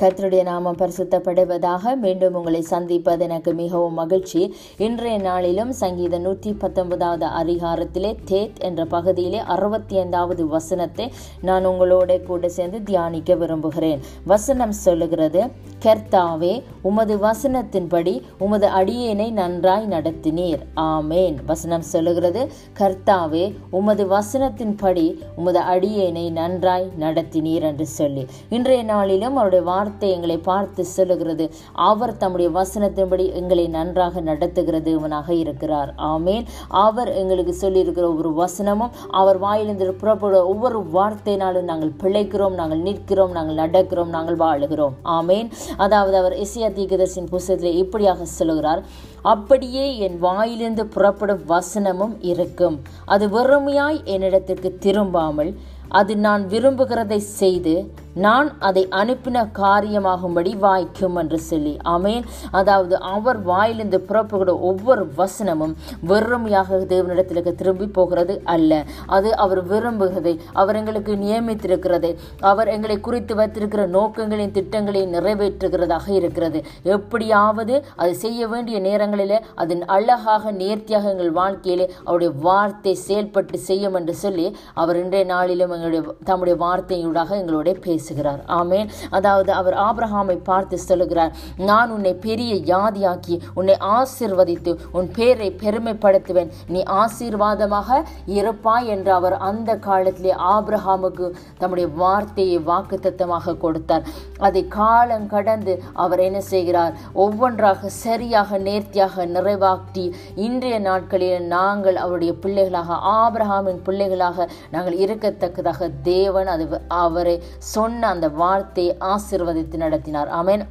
கர்த்தருடைய நாமம் பரிசுத்தப்படுவதாக மீண்டும் உங்களை சந்திப்பது எனக்கு மிகவும் மகிழ்ச்சி. இன்றைய நாளிலும் சங்கீத நூற்றி பத்தொன்பதாவது அதிகாரத்திலே தேத் என்ற பகுதியிலே அறுபத்தி ஐந்தாவது வசனத்தை நான் உங்களோட கூட சேர்ந்து தியானிக்க விரும்புகிறேன். வசனம் சொல்லுகிறது கர்த்தாவே உமது வசனத்தின்படி உமது அடியேனை நன்றாய் நடத்தினீர். ஆமேன். வசனம் சொல்லுகிறது கர்த்தாவே உமது வசனத்தின்படி உமது அடியேனை நன்றாய் நடத்தினீர் என்று சொல்லி. இன்றைய நாளிலும் அவருடைய வார்த்தை எங்களை பார்த்து சொல்லுகிறது. அவர் தம்முடைய வசனத்தின்படி எங்களை நன்றாக நடத்துகிறது இவனாக இருக்கிறார். ஆமேன். அவர் எங்களுக்கு சொல்லியிருக்கிற ஒவ்வொரு வசனமும் அவர் வாயிலிருந்து புறப்படுற ஒவ்வொரு வார்த்தையினாலும் நாங்கள் பிழைக்கிறோம் நாங்கள் நிற்கிறோம் நாங்கள் நடக்கிறோம் நாங்கள் வாழுகிறோம். ஆமேன். அதாவது அவர் இசையா தீகதர்சின் புஸ்தகத்தில் இப்படியாக சொல்லுகிறார் அப்படியே என் வாயிலிருந்து புறப்படும் வசனமும் இருக்கும். அது வெறுமையாய் என்னிடத்திற்கு திரும்பாமல் அது நான் விரும்புகிறதை செய்து நான் அதை அனுப்பின காரியமாகும்படி வாய்க்கும் என்று சொல்லி. ஆமேன். அதாவது அவர் வாயிலிருந்து புறப்புகிற ஒவ்வொரு வசனமும் வெறுமையாக தேவனிடத்திற்கு திரும்பி போகிறது அல்ல. அது அவர் விரும்புகிறதை அவர் எங்களுக்கு நியமித்திருக்கிறதை அவர் எங்களை குறித்து வைத்திருக்கிற நோக்கங்களின் திட்டங்களையும் நிறைவேற்றுகிறதாக இருக்கிறது. எப்படியாவது அது செய்ய வேண்டிய நேரங்களில் அதன் அழகாக நேர்த்தியாக எங்கள் வாழ்க்கையிலே அவருடைய வார்த்தை செயல்பட்டு செய்யும் என்று சொல்லி அவர் இன்றைய நாளிலும் எங்களுடைய தம்முடைய வார்த்தையூடாக எங்களோட பேசுகிறார். ஆமேன். அதாவது அவர் ஆபிரஹாமை பார்த்து சொல்லுகிறார் நான் உன்னை பெரிய யாதியாக்கி உன்னை ஆசிர்வதித்து உன் பேரை பெருமைப்படுத்துவேன். நீ ஆசீர்வாதமாக இருப்பாய் என்று அவர் அந்த காலத்திலே ஆபிரஹாமுக்கு தம்முடைய வார்த்தையை வாக்குத்தத்தமாக கொடுத்தார். அதை காலம் கடந்து அவர் என்ன செய்கிறார்? ஒவ்வொன்றாக சரியாக நேர்த்தியாக நிறைவாக்கி இன்றைய நாட்களில் நாங்கள் அவருடைய பிள்ளைகளாக ஆபிரஹாமின் பிள்ளைகளாக நாங்கள் இருக்கத்தக்கதாக தேவன் அது அவரை சொன்ன சொன்ன அந்த வார்த்தையை ஆசிர்வதித்து நடத்தினார். ஆமேன்.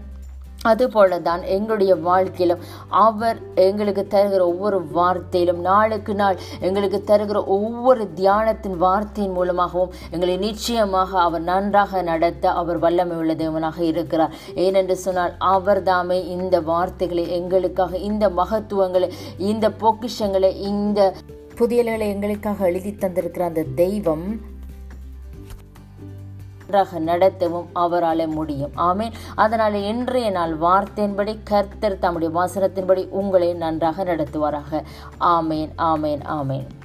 அதுபோல தான் எங்களுடைய வாழ்க்கையிலும் அவர் எங்களுக்கு தருகிற ஒவ்வொரு வார்த்தையிலும் நாளுக்கு நாள் எங்களுக்கு தருகிற ஒவ்வொரு தியானத்தின் வார்த்தையின் மூலமாகவும் எங்களை நிச்சயமாக அவர் நன்றாக நடத்த அவர் வல்லமை உள்ள தேவனாக இருக்கிறார். ஏனென்று சொன்னால் அவர் தாமே இந்த வார்த்தைகளை எங்களுக்காக இந்த மகத்துவங்களை இந்த பொக்கிஷங்களை இந்த புதியல்களை எங்களுக்காக எழுதி தந்திருக்கிற அந்த தெய்வம் நன்றாக நடத்தவும் அவரால் முடியும். ஆமேன். அதனால் இன்றைய நாள் வார்த்தையின்படி கர்த்தர் தம்முடைய வாசனத்தின்படி உங்களை நன்றாக நடத்துவாராக. ஆமேன் ஆமேன் ஆமேன்.